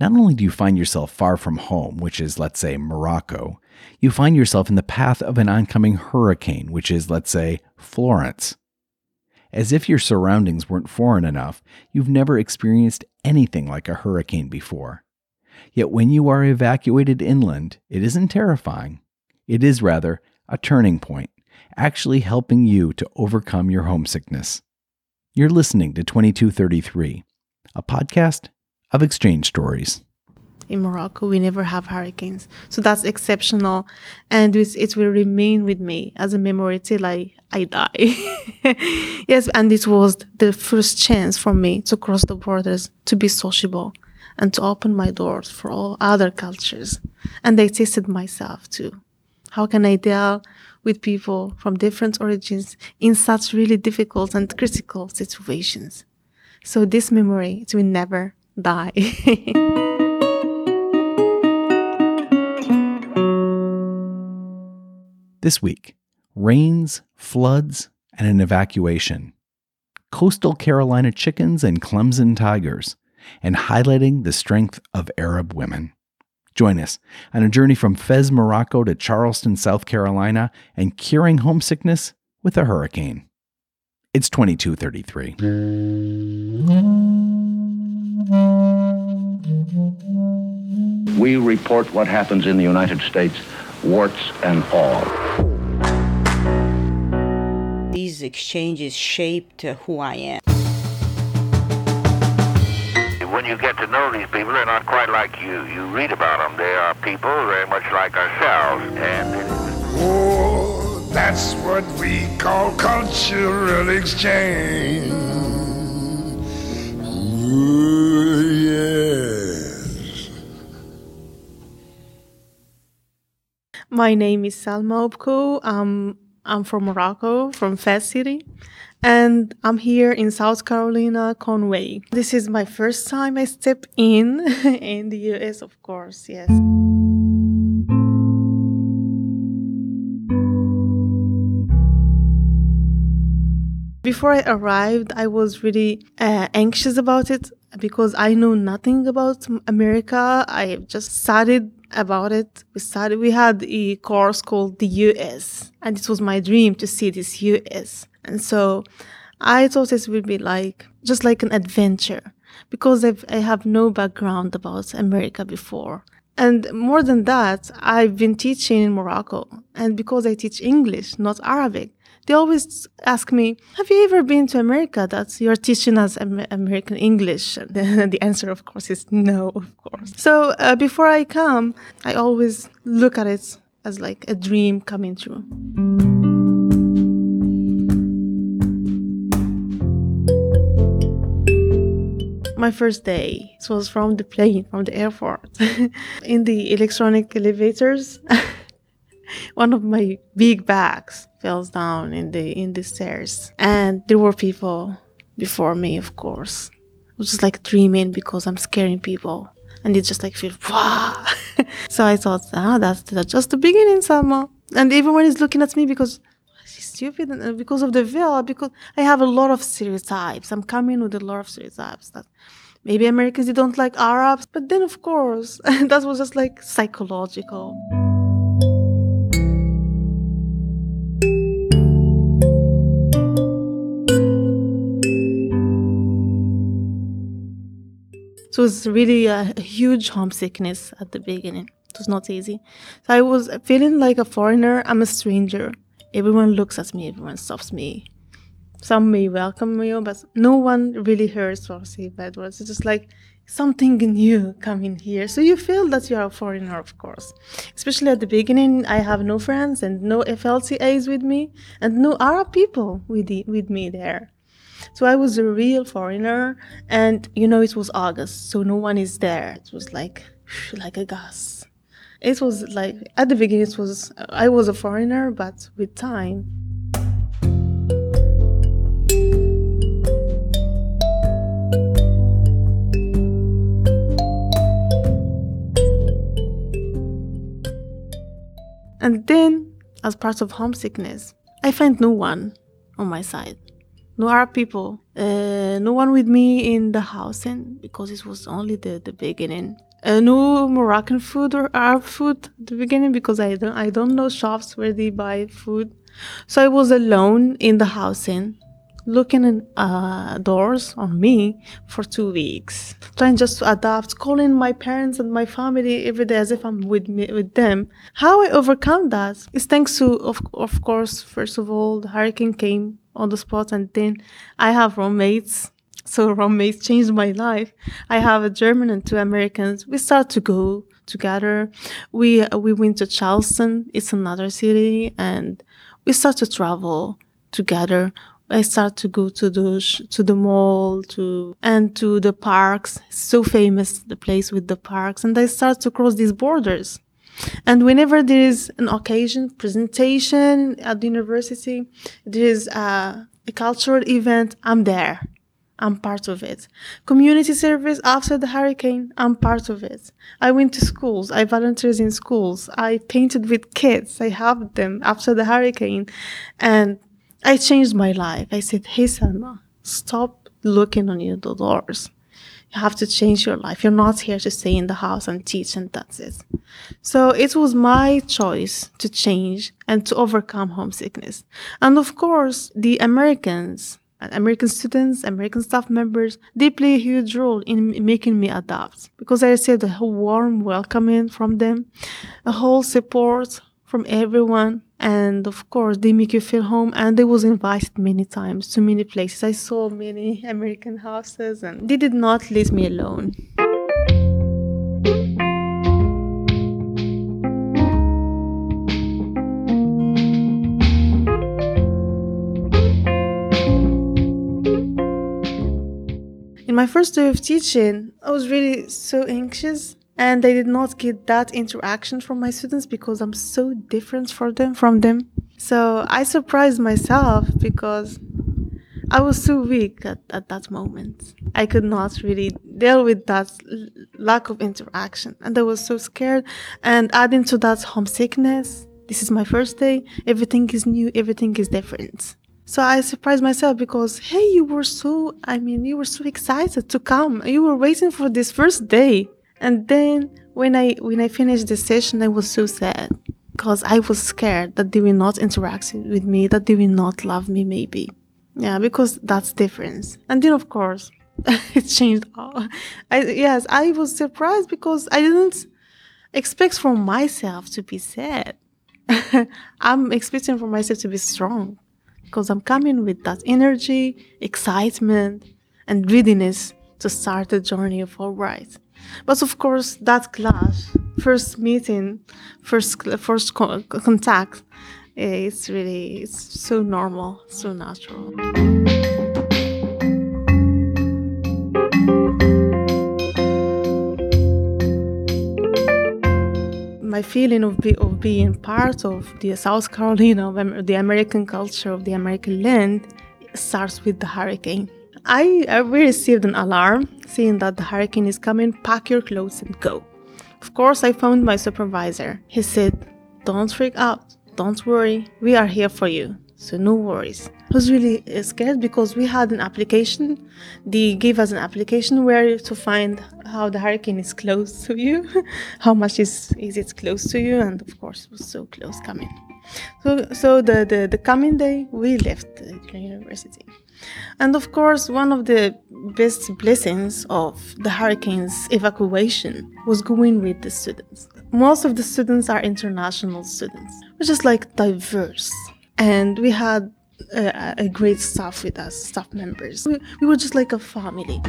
not only do you find yourself far from home, which is, let's say, Morocco, you find yourself in the path of an oncoming hurricane, which is, let's say, Florence. As if your surroundings weren't foreign enough, you've never experienced anything like a hurricane before. Yet when you are evacuated inland, it isn't terrifying. It is rather a turning point, actually helping you to overcome your homesickness. You're listening to 2233, a podcast of exchange stories. In Morocco, we never have hurricanes. So that's exceptional. And it will remain with me as a memory till I, I die. yes, and it was the first chance for me to cross the borders, to be sociable, and to open my doors for all other cultures. And I tested myself too. How can I deal with people from different origins in such really difficult and critical situations? So this memory, it will never die. this week, rains, floods, and an evacuation. Coastal Carolina chickens and Clemson tigers, and highlighting the strength of Arab women. Join us on a journey from Fez, Morocco to Charleston, South Carolina, and curing homesickness with a hurricane. It's 2233. We report what happens in the United States, warts and all. These exchanges shaped uh, who I am. When you get to know these people, they're not quite like you. You read about them. They are people very much like ourselves. And oh, that's what we call cultural exchange. Ooh, yes. My name is Salma Oubkkou. Um, I'm from Morocco, from Fez City, and I'm here in South Carolina, Conway. This is my first time I step in in the US, of course, yes. Before I arrived, I was really uh, anxious about it because I know nothing about America. I have just studied about it. We studied, we had a course called the US, and it was my dream to see this US. And so I thought this would be like, just like an adventure because I've, I have no background about America before. And more than that, I've been teaching in Morocco. And because I teach English, not Arabic, they always ask me, Have you ever been to America that you're teaching us American English? And the answer, of course, is no, of course. So uh, before I come, I always look at it as like a dream coming true. my first day. It was from the plane, from the airport. In the electronic elevators, one of my big bags fell down in the in the stairs, and there were people before me, of course. I was just like dreaming because I'm scaring people, and it just like feel so I thought, ah, that's, that's just the beginning, Salma. And everyone is looking at me because she's stupid, and because of the veil, because I have a lot of stereotypes. I'm coming with a lot of stereotypes that maybe Americans they don't like Arabs, but then of course that was just like psychological. So it was really a, huge homesickness at the beginning. It was not easy. So I was feeling like a foreigner. I'm a stranger. Everyone looks at me. Everyone stops me. Some may welcome me, but no one really hears or say bad words. It's just like something new coming here. So you feel that you're a foreigner, of course. Especially at the beginning, I have no friends and no FLTAs with me, and no Arab people with the, with me there. So I was a real foreigner, and you know, it was August, so no one is there. It was like, like a gas. It was like, at the beginning, it was, I was a foreigner, but with time, And then, as part of homesickness, I find no one on my side. No Arab people, uh, no one with me in the house, and because it was only the, the beginning. Uh, no Moroccan food or Arab food at the beginning because I don't I don't know shops where they buy food, so I was alone in the house and looking in uh, doors on me for two weeks, trying just to adapt, calling my parents and my family every day as if I'm with me with them. How I overcome that is thanks to of of course first of all the hurricane came on the spot and then I have roommates. So roommates changed my life. I have a German and two Americans. We start to go together. We we went to Charleston. It's another city, and we start to travel together. I start to go to the to the mall to and to the parks. So famous the place with the parks, and I start to cross these borders. And whenever there is an occasion, presentation at the university, there is a, a cultural event, I'm there. I'm part of it. Community service after the hurricane, I'm part of it. I went to schools, I volunteered in schools, I painted with kids, I helped them after the hurricane, and I changed my life. I said, Hey, Salma, stop looking on your doors. You have to change your life. You're not here to stay in the house and teach, and that's it. So it was my choice to change and to overcome homesickness. And of course, the Americans, American students, American staff members, they play a huge role in making me adapt because I said a warm welcoming from them, a whole support from everyone. And of course, they make you feel home. And I was invited many times to many places. I saw many American houses, and they did not leave me alone. In my first day of teaching, I was really so anxious and I did not get that interaction from my students because I'm so different for them from them. So I surprised myself because I was so weak at, at that moment. I could not really deal with that l- lack of interaction. And I was so scared. And adding to that homesickness, this is my first day, everything is new, everything is different. So I surprised myself because, hey, you were so, I mean, you were so excited to come. You were waiting for this first day. And then when I when I finished the session, I was so sad because I was scared that they will not interact with me, that they will not love me, maybe. Yeah, because that's difference. And then of course, it changed. All. I yes, I was surprised because I didn't expect from myself to be sad. I'm expecting from myself to be strong because I'm coming with that energy, excitement, and readiness to start the journey forward. But of course, that class, first meeting, first first contact, eh, it's really it's so normal, so natural. my feeling of, be, of being part of the South Carolina, of the American culture, of the American land, starts with the hurricane. I, we received an alarm saying that the hurricane is coming, pack your clothes and go. Of course, I found my supervisor. He said, Don't freak out, don't worry, we are here for you, so no worries. I was really scared because we had an application. They gave us an application where to find how the hurricane is close to you, how much is, is it close to you, and of course, it was so close coming. So, so the, the, the coming day, we left the university. And of course, one of the best blessings of the hurricane's evacuation was going with the students. Most of the students are international students, which is like diverse. And we had a, a great staff with us, staff members. We, we were just like a family.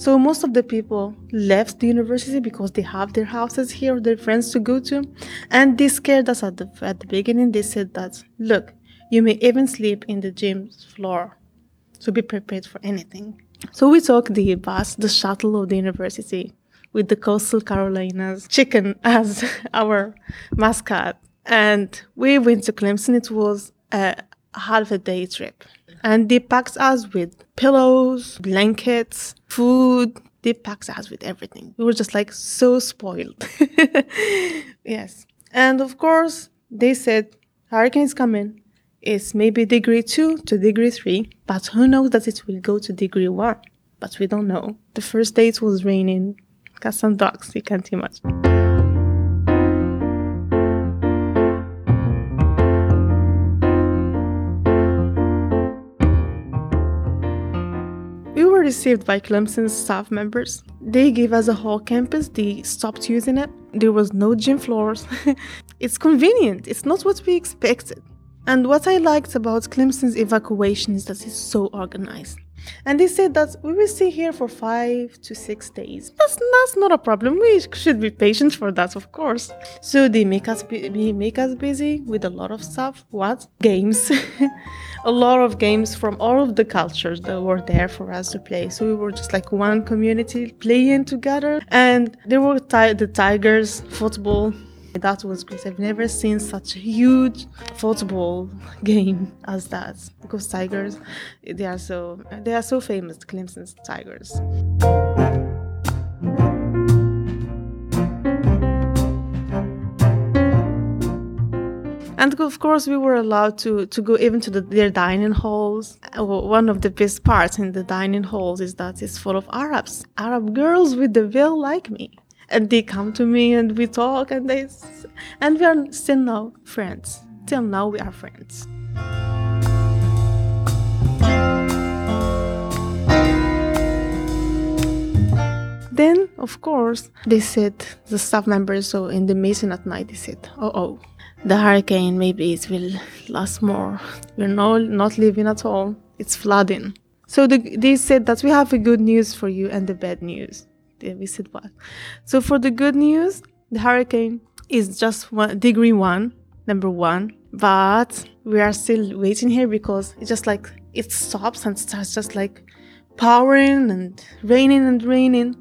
So most of the people left the university because they have their houses here, their friends to go to, and they scared us at the at the beginning. They said that look, you may even sleep in the gym floor, so be prepared for anything. So we took the bus, the shuttle of the university, with the coastal Carolinas chicken as our mascot, and we went to Clemson. It was a half a day trip. And they packed us with pillows, blankets, food. They packed us with everything. We were just like so spoiled. yes. And of course, they said hurricanes coming. It's maybe degree two to degree three, but who knows that it will go to degree one? But we don't know. The first day it was raining. Got some dogs, you can't imagine. Received by Clemson's staff members. They gave us a whole campus. They stopped using it. There was no gym floors. it's convenient. It's not what we expected. And what I liked about Clemson's evacuation is that it's so organized. And they said that we will stay here for five to six days. That's, that's not a problem. We should be patient for that, of course. So they make us make us busy with a lot of stuff. What games? a lot of games from all of the cultures that were there for us to play. So we were just like one community playing together. And there were ti- the Tigers football that was great. I've never seen such a huge football game as that because Tigers, they are so they are so famous. Clemson's Tigers. And of course, we were allowed to, to go even to the, their dining halls. One of the best parts in the dining halls is that it's full of Arabs, Arab girls with the veil like me and they come to me and we talk and they and we are still now friends. Till now we are friends. Then of course they said the staff members so in the meeting at night they said oh oh the hurricane maybe it will last more. We're not not leaving at all. It's flooding. So the, they said that we have a good news for you and the bad news we said what? So for the good news, the hurricane is just one degree one, number one. But we are still waiting here because it's just like it stops and starts just like powering and raining and raining.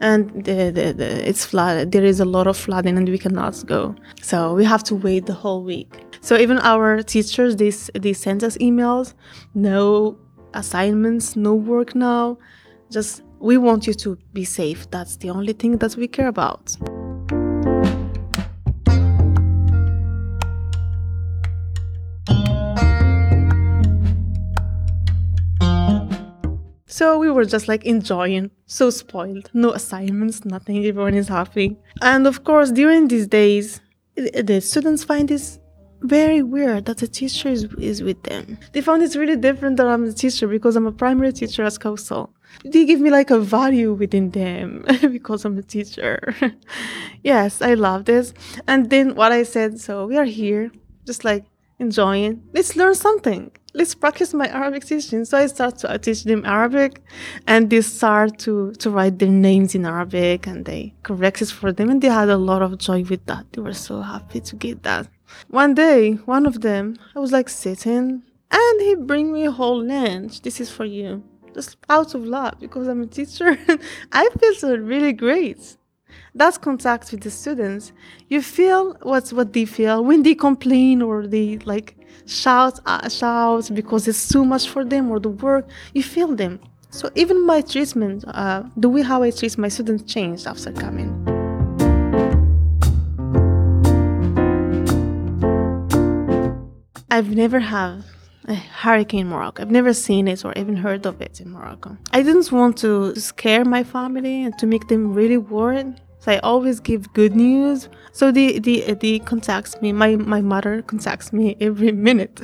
And the, the, the, it's flooded. There is a lot of flooding, and we cannot go. So we have to wait the whole week. So even our teachers, they they sent us emails. No assignments, no work now. Just we want you to be safe. That's the only thing that we care about. So we were just like enjoying, so spoiled. No assignments, nothing, everyone is happy. And of course, during these days, the students find this very weird that the teacher is, is with them. They found it really different that I'm a teacher because I'm a primary teacher at Coastal. They give me like a value within them because I'm a teacher. yes, I love this. And then what I said, so we are here, just like enjoying. Let's learn something. Let's practice my Arabic teaching. So I start to teach them Arabic, and they start to to write their names in Arabic, and they correct it for them, and they had a lot of joy with that. They were so happy to get that. One day, one of them, I was like sitting, and he bring me a whole lunch. This is for you, just out of love because I'm a teacher. I feel so really great. That's contact with the students. You feel what's what they feel when they complain or they like shout uh, shout because it's too much for them or the work. You feel them. So even my treatment uh, the way how i treat my students changed after coming i've never had a hurricane in Morocco. I've never seen it or even heard of it in Morocco. I didn't want to scare my family and to make them really worried. So I always give good news. So they they, they contacts me. My my mother contacts me every minute.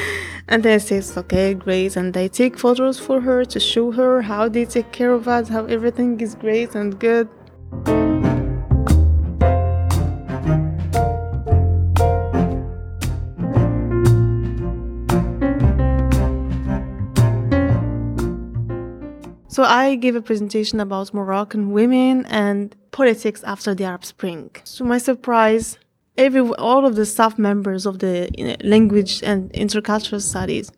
and then says, okay, great. And I take photos for her to show her how they take care of us, how everything is great and good. So I gave a presentation about Moroccan women and politics after the Arab Spring. To my surprise, every all of the staff members of the language and intercultural studies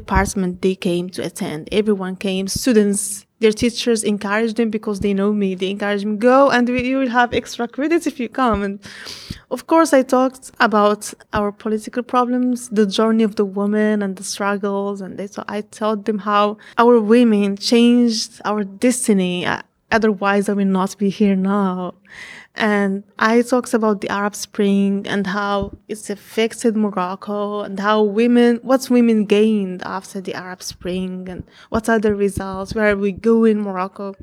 department they came to attend. Everyone came, students their teachers encourage them because they know me. They encourage me, go and we, you will have extra credits if you come. And of course, I talked about our political problems, the journey of the woman and the struggles. And they, so I told them how our women changed our destiny. Uh, Otherwise, I will not be here now. And I talks about the Arab Spring and how it's affected Morocco and how women, what's women gained after the Arab Spring and what are the results, where are we go in Morocco.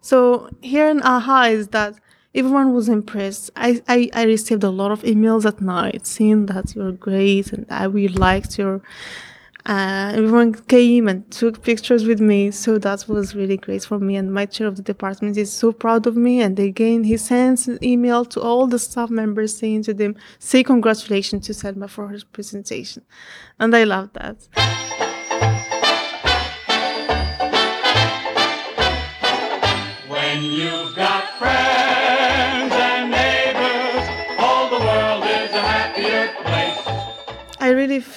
So here in AHA is that everyone was impressed. I, I, I received a lot of emails at night saying that you're great and I really liked your uh, everyone came and took pictures with me, so that was really great for me. And my chair of the department is so proud of me. And again, he sends an email to all the staff members saying to them, "Say congratulations to Salma for her presentation," and I love that. When you've got friends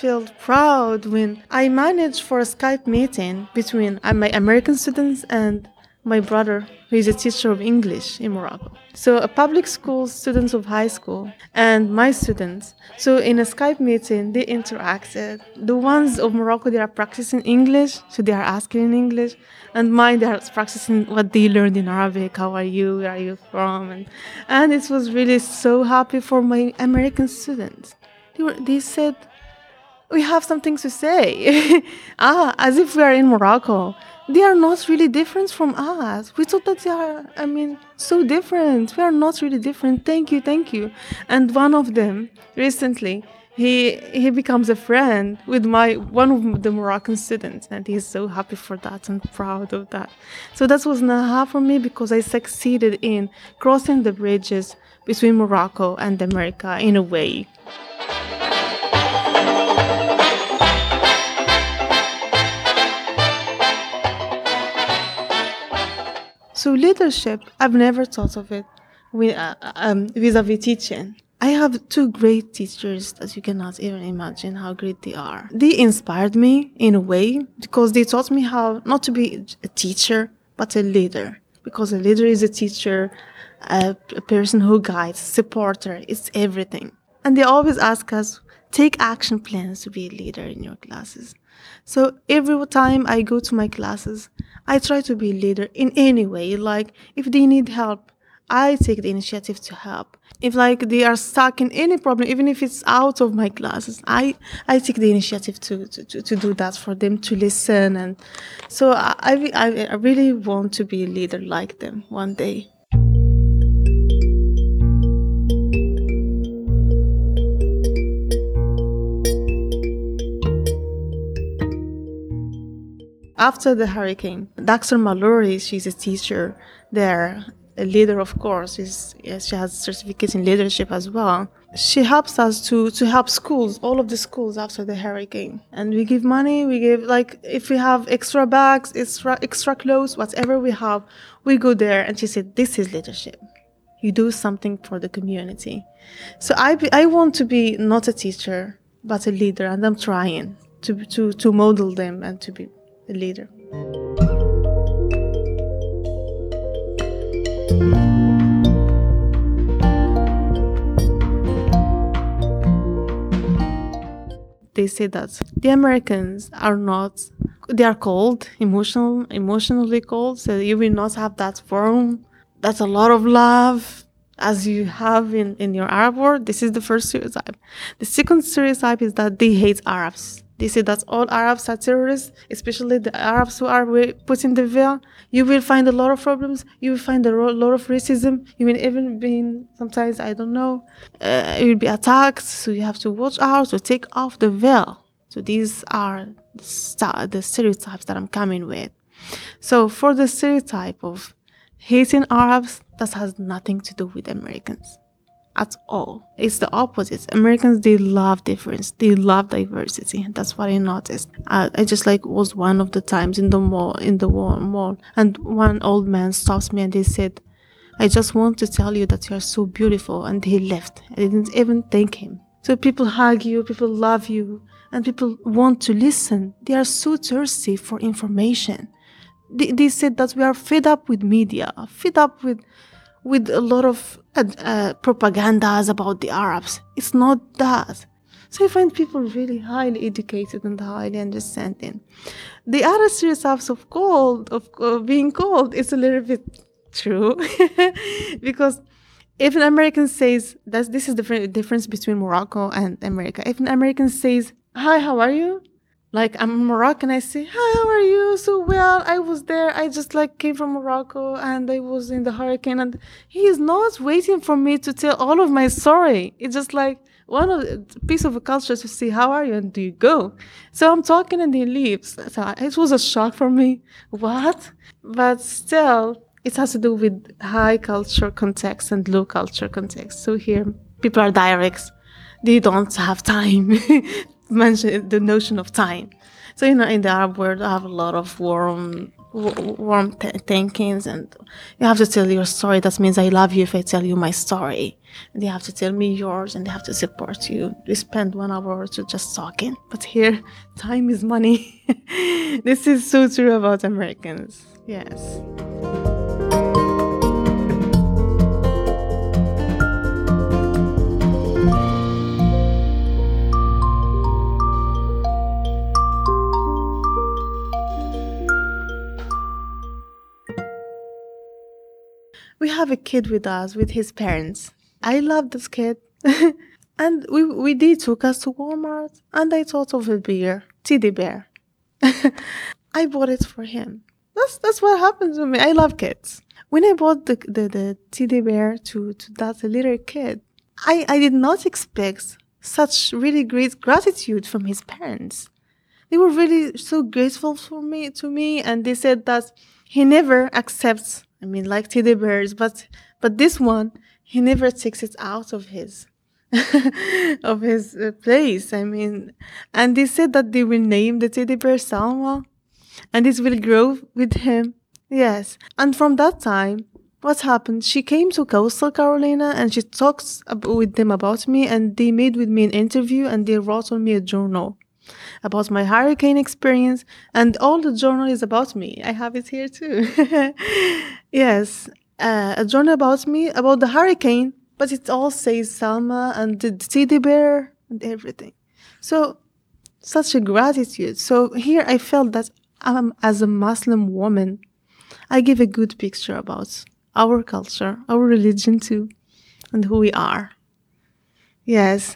feel proud when I managed for a Skype meeting between uh, my American students and my brother, who is a teacher of English in Morocco. So, a public school students of high school and my students. So, in a Skype meeting, they interacted. The ones of Morocco, they are practicing English, so they are asking in English, and mine, they are practicing what they learned in Arabic. How are you? Where are you from? And, and it was really so happy for my American students. They, were, they said, we have some things to say. ah, as if we are in Morocco. They are not really different from us. We thought that they are, I mean, so different. We are not really different. Thank you, thank you. And one of them recently, he he becomes a friend with my one of the Moroccan students, and he's so happy for that and proud of that. So that was Naha for me because I succeeded in crossing the bridges between Morocco and America in a way. So leadership, I've never thought of it with, uh, um, vis-a-vis teaching. I have two great teachers that you cannot even imagine how great they are. They inspired me in a way because they taught me how not to be a teacher, but a leader. Because a leader is a teacher, a, a person who guides, supporter, it's everything. And they always ask us, take action plans to be a leader in your classes. So every time I go to my classes, I try to be a leader in any way. Like if they need help, I take the initiative to help. If like they are stuck in any problem, even if it's out of my classes, I, I take the initiative to, to, to, do that for them to listen. And so I, I, I really want to be a leader like them one day. After the hurricane, Dr. Mallory, she's a teacher there, a leader, of course. She's, she has certificates in leadership as well. She helps us to, to help schools, all of the schools after the hurricane. And we give money, we give, like, if we have extra bags, extra, extra clothes, whatever we have, we go there. And she said, This is leadership. You do something for the community. So I, be, I want to be not a teacher, but a leader, and I'm trying to, to, to model them and to be a leader. They say that the Americans are not they are cold, emotional emotionally cold, so you will not have that warm that's a lot of love as you have in, in your Arab world. This is the first stereotype. The second stereotype is that they hate Arabs. They say that all Arabs are terrorists, especially the Arabs who are put in the veil. You will find a lot of problems. You will find a lot of racism. You will even be sometimes I don't know. Uh, you will be attacked, so you have to watch out to take off the veil. So these are the stereotypes that I'm coming with. So for the stereotype of hating Arabs, that has nothing to do with Americans at all. It's the opposite. Americans they love difference. They love diversity. That's what I noticed. I, I just like was one of the times in the mall in the mall, and one old man stops me and he said, "I just want to tell you that you are so beautiful." And he left. I didn't even thank him. So people hug you, people love you, and people want to listen. They are so thirsty for information they, they said that we are fed up with media, fed up with with a lot of uh, propagandas about the Arabs. It's not that. So I find people really highly educated and highly understanding. The other serious types of cold, of uh, being cold, is a little bit true, because if an American says that this is the difference between Morocco and America. If an American says, "Hi, how are you?" Like I'm Moroccan, I say, "Hi, how are you?" So well, I was there. I just like came from Morocco and I was in the hurricane, and he is not waiting for me to tell all of my story. It's just like one of the piece of a culture to see how are you and do you go. So I'm talking and he leaves. So it was a shock for me. What? But still, it has to do with high culture context and low culture context. So here, people are directs. They don't have time. Mention the notion of time. So you know, in the Arab world, I have a lot of warm, warm th- thinkings, and you have to tell your story. That means I love you if I tell you my story. And they have to tell me yours, and they have to support you. We spend one hour or two just talking, but here, time is money. this is so true about Americans. Yes. We have a kid with us with his parents. I love this kid. And we we did took us to walmart and i thought of a beer teddy bear. I bought it for him. That's that's what happens to me. I love kids. When i bought the the, the teddy bear to to that little kid i i did not expect such really great gratitude from his parents. They were really so grateful for me to me and they said that he never accepts i mean like teddy bears but but this one he never takes it out of his of his uh, place. I mean and they said that they will name the teddy bear salma and this will grow with him. Yes. And from that time what happened? She came to coastal carolina and she talks ab- with them about me and they made with me an interview and they wrote on me a journal about my hurricane experience and all the journal is about me. I have it here too. Yes uh, a journal about me about the hurricane but it all says salma and the teddy bear and everything. So such a gratitude. So here i felt that I'm, as a muslim woman i give a good picture about our culture our religion too and who we are. Yes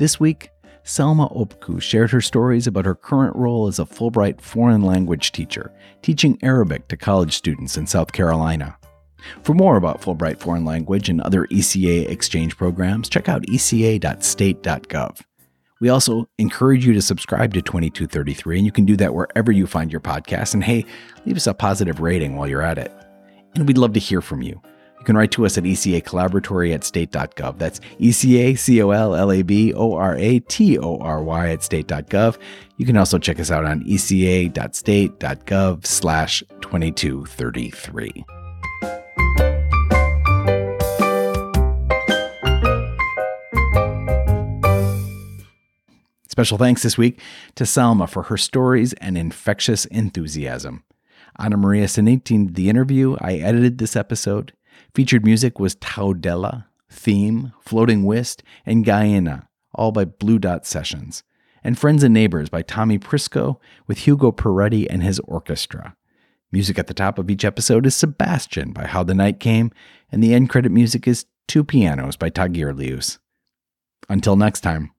This week, Salma Oubkkou shared her stories about her current role as a Fulbright foreign language teacher, teaching Arabic to college students in South Carolina. For more about Fulbright Foreign Language and other ECA exchange programs, check out eca.state.gov. We also encourage you to subscribe to 2233, and you can do that wherever you find your podcast. And hey, leave us a positive rating while you're at it. And we'd love to hear from you. You can write to us at ECA Collaboratory at state.gov. That's ECA C O L L A B O R A T O R Y at state.gov. You can also check us out on eca.state.gov slash 2233. Special thanks this week to Salma for her stories and infectious enthusiasm. Anna Maria Sanitin did the interview. I edited this episode. Featured music was Taudella, Theme, Floating Whist, and Guyana, all by Blue Dot Sessions. And Friends and Neighbors by Tommy Prisco with Hugo Peretti and his orchestra. Music at the top of each episode is Sebastian by How the Night Came, and the end credit music is Two Pianos by Tagirijus. Until next time.